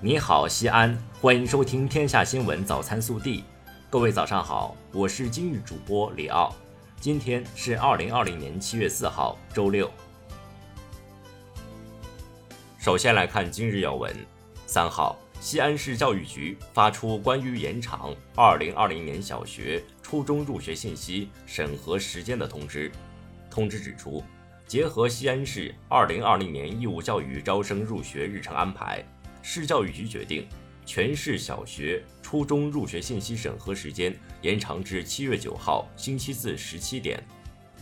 你好，西安，欢迎收听《天下新闻早餐速递》。各位早上好，我是今日主播李奥。今天是二零二零年七月四号，周六。首先来看今日要闻。三号，西安市教育局发出关于延长二零二零年小学、初中入学信息审核时间的通知。通知指出，结合西安市二零二零年义务教育招生入学日程安排。市教育局决定，全市小学、初中入学信息审核时间延长至七月九号星期四十七点；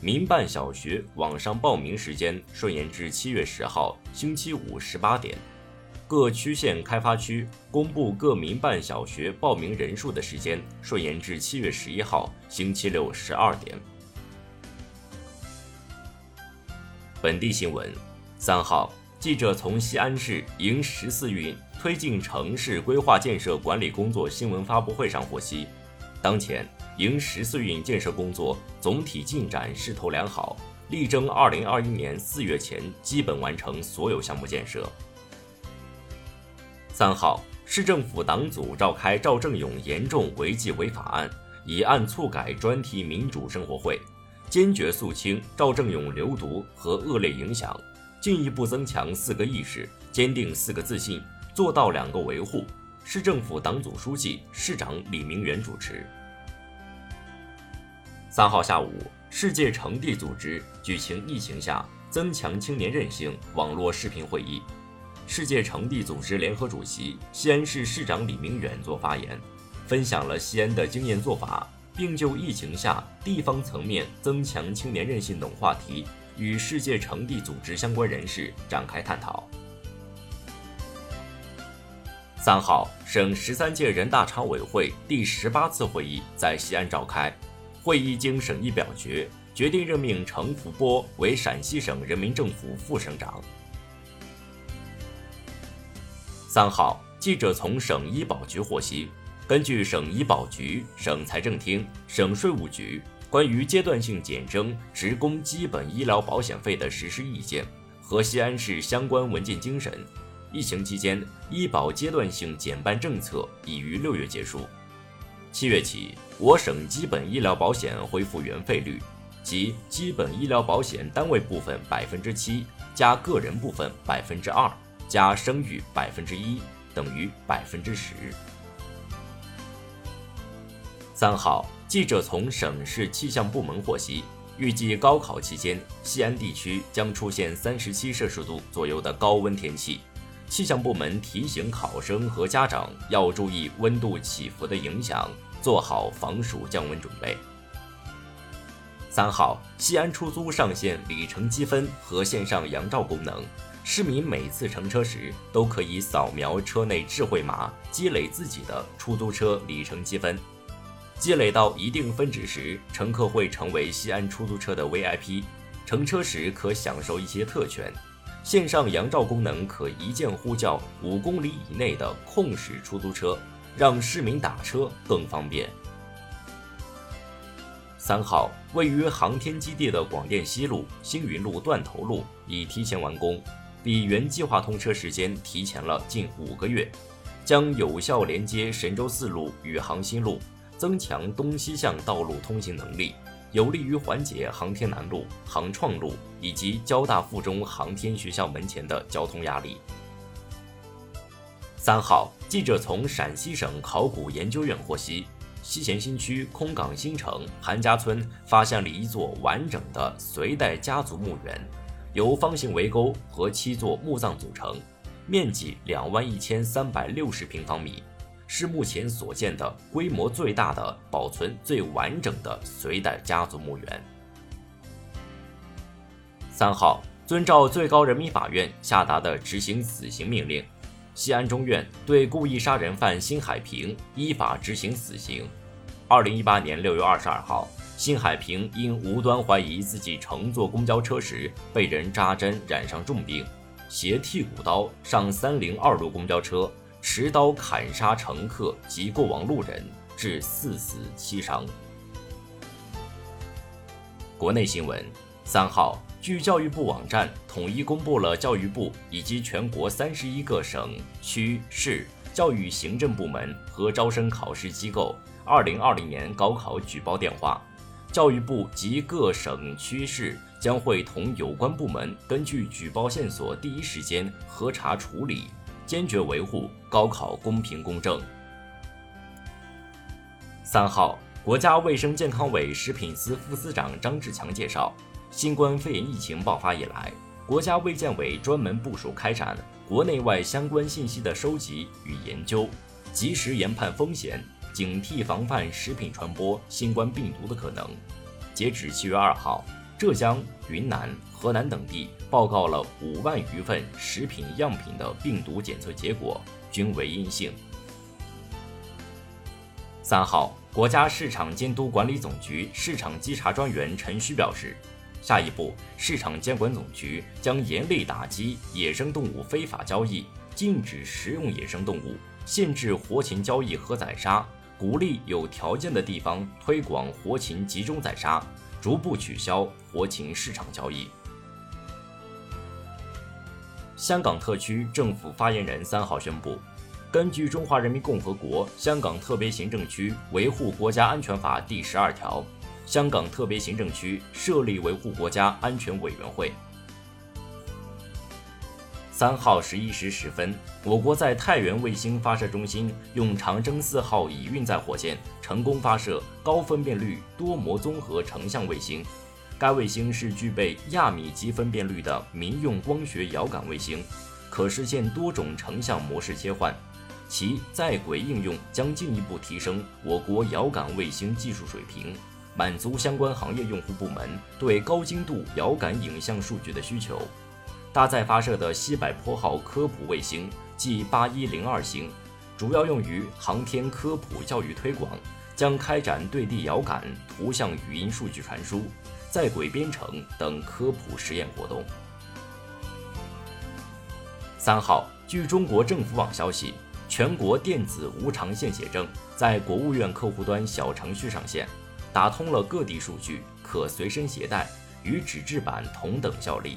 民办小学网上报名时间顺延至七月十号星期五十八点。各区县开发区公布各民办小学报名人数的时间顺延至七月十一号星期六十二点。本地新闻，三号。记者从西安市迎十四运推进城市规划建设管理工作新闻发布会上获悉，当前迎十四运建设工作总体进展势头良好，力争二零二一年四月前基本完成所有项目建设。三号，市政府党组召开赵正永严重违纪违法案以案促改专题民主生活会，坚决肃清赵正永流毒和恶劣影响。进一步增强四个意识，坚定四个自信，做到两个维护。市政府党组书记、市长李明远主持。三号下午，世界城地组织举行疫情下增强青年韧性网络视频会议。世界城地组织联合主席、西安市市长李明远作发言，分享了西安的经验做法，并就疫情下地方层面增强青年韧性等话题。与世界城地组织相关人士展开探讨。三号，省十三届人大常委会第十八次会议在西安召开，会议经省议表决，决定任命程福波为陕西省人民政府副省长。三号，记者从省医保局获悉，根据省医保局、省财政厅、省税务局。关于阶段性减征职工基本医疗保险费的实施意见和西安市相关文件精神，疫情期间医保阶段性减半政策已于六月结束。七月起，我省基本医疗保险恢复原费率，即基本医疗保险单位部分百分之七加个人部分百分之二加生育百分之一等于百分之十。三号。记者从省市气象部门获悉，预计高考期间，西安地区将出现三十七摄氏度左右的高温天气。气象部门提醒考生和家长要注意温度起伏的影响，做好防暑降温准备。三号，西安出租上线里程积分和线上阳照功能，市民每次乘车时都可以扫描车内智慧码，积累自己的出租车里程积分。积累到一定分值时，乘客会成为西安出租车的 VIP，乘车时可享受一些特权。线上阳照功能可一键呼叫五公里以内的控驶出租车，让市民打车更方便。三号，位于航天基地的广电西路、星云路断头路已提前完工，比原计划通车时间提前了近五个月，将有效连接神州四路与航新路。增强东西向道路通行能力，有利于缓解航天南路、航创路以及交大附中航天学校门前的交通压力。三号，记者从陕西省考古研究院获悉，西咸新区空港新城韩家村发现了一座完整的隋代家族墓园，由方形围沟和七座墓葬组成，面积两万一千三百六十平方米。是目前所见的规模最大的、保存最完整的隋代家族墓园。三号，遵照最高人民法院下达的执行死刑命令，西安中院对故意杀人犯辛海平依法执行死刑。二零一八年六月二十二号，辛海平因无端怀疑自己乘坐公交车时被人扎针染上重病，携剔骨刀上三零二路公交车。持刀砍杀乘客及过往路人，致四死七伤。国内新闻：三号，据教育部网站统一公布了教育部以及全国三十一个省区市教育行政部门和招生考试机构二零二零年高考举报电话。教育部及各省区市将会同有关部门根据举报线索第一时间核查处理，坚决维护高考公平公正。三号，国家卫生健康委食品司副司长张志强介绍。新冠肺炎疫情爆发以来，国家卫健委专门部署开展国内外相关信息的收集与研究，及时研判风险，警惕防范食品传播新冠病毒的可能。截止七月二号，浙江、云南、河南等地报告了五万余份食品样品的病毒检测结果均为阴性。三号，国家市场监督管理总局市场稽查专员陈旭表示。下一步，市场监管总局将严厉打击野生动物非法交易，禁止食用野生动物，限制活禽交易和宰杀，鼓励有条件的地方推广活禽集中宰杀，逐步取消活禽市场交易。香港特区政府发言人三号宣布，根据《中华人民共和国香港特别行政区维护国家安全法》第十二条。香港特别行政区设立维护国家安全委员会。三号十一时十分，我国在太原卫星发射中心用长征四号乙运载火箭成功发射高分辨率多模综合成像卫星。该卫星是具备亚米级分辨率的民用光学遥感卫星，可实现多种成像模式切换。其在轨应用将进一步提升我国遥感卫星技术水平。满足相关行业用户部门对高精度遥感影像数据的需求。搭载发射的西柏坡号科普卫星即八一零二星，主要用于航天科普教育推广，将开展对地遥感、图像语音数据传输、在轨编程等科普实验活动。三号，据中国政府网消息，全国电子无偿献血证在国务院客户端小程序上线。打通了各地数据，可随身携带，与纸质版同等效力。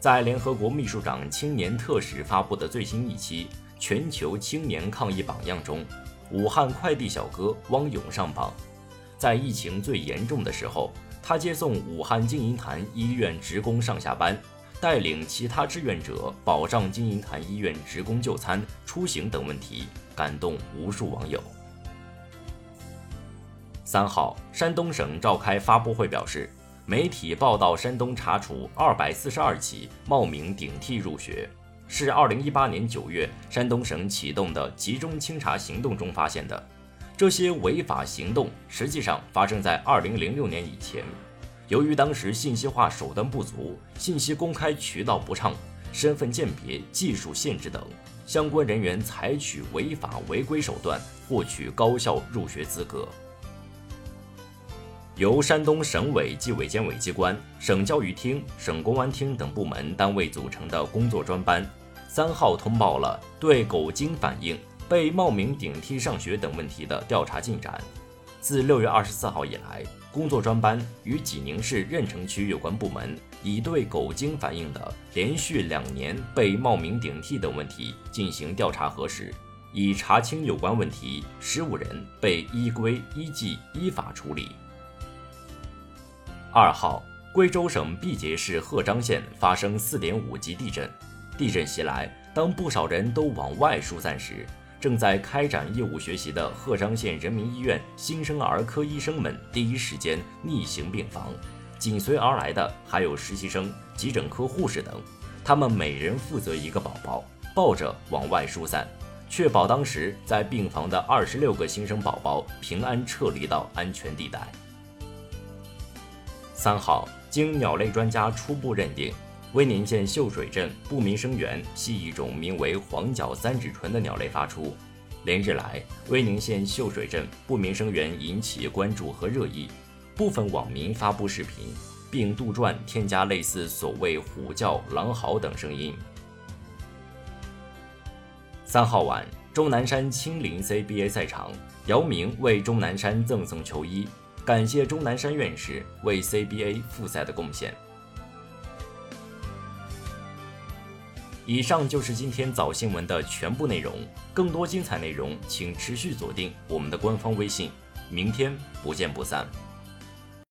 在联合国秘书长青年特使发布的最新一期全球青年抗疫榜样中，武汉快递小哥汪勇上榜。在疫情最严重的时候，他接送武汉金银潭医院职工上下班，带领其他志愿者保障金银潭医院职工就餐、出行等问题，感动无数网友。三号，山东省召开发布会表示，媒体报道山东查处二百四十二起冒名顶替入学，是二零一八年九月山东省启动的集中清查行动中发现的。这些违法行动实际上发生在二零零六年以前，由于当时信息化手段不足、信息公开渠道不畅、身份鉴别技术限制等，相关人员采取违法违规手段获取高校入学资格。由山东省委纪委监委机关、省教育厅、省公安厅等部门单位组成的工作专班，三号通报了对狗精反映被冒名顶替上学等问题的调查进展。自六月二十四号以来，工作专班与济宁市任城区有关部门已对狗精反映的连续两年被冒名顶替等问题进行调查核实，已查清有关问题，十五人被依规依纪依法处理。二号，贵州省毕节市赫章县发生四点五级地震。地震袭来，当不少人都往外疏散时，正在开展业务学习的赫章县人民医院新生儿科医生们第一时间逆行病房，紧随而来的还有实习生、急诊科护士等，他们每人负责一个宝宝，抱着往外疏散，确保当时在病房的二十六个新生宝宝平安撤离到安全地带。三号，经鸟类专家初步认定，威宁县秀水镇不明生源系一种名为黄角三指豚的鸟类发出。连日来，威宁县秀水镇不明生源引起关注和热议，部分网民发布视频，并杜撰添加类似所谓虎叫、狼嚎等声音。三号晚，钟南山青林 CBA 赛场，姚明为钟南山赠送球衣。感谢钟南山院士为 CBA 复赛的贡献。以上就是今天早新闻的全部内容，更多精彩内容请持续锁定我们的官方微信，明天不见不散。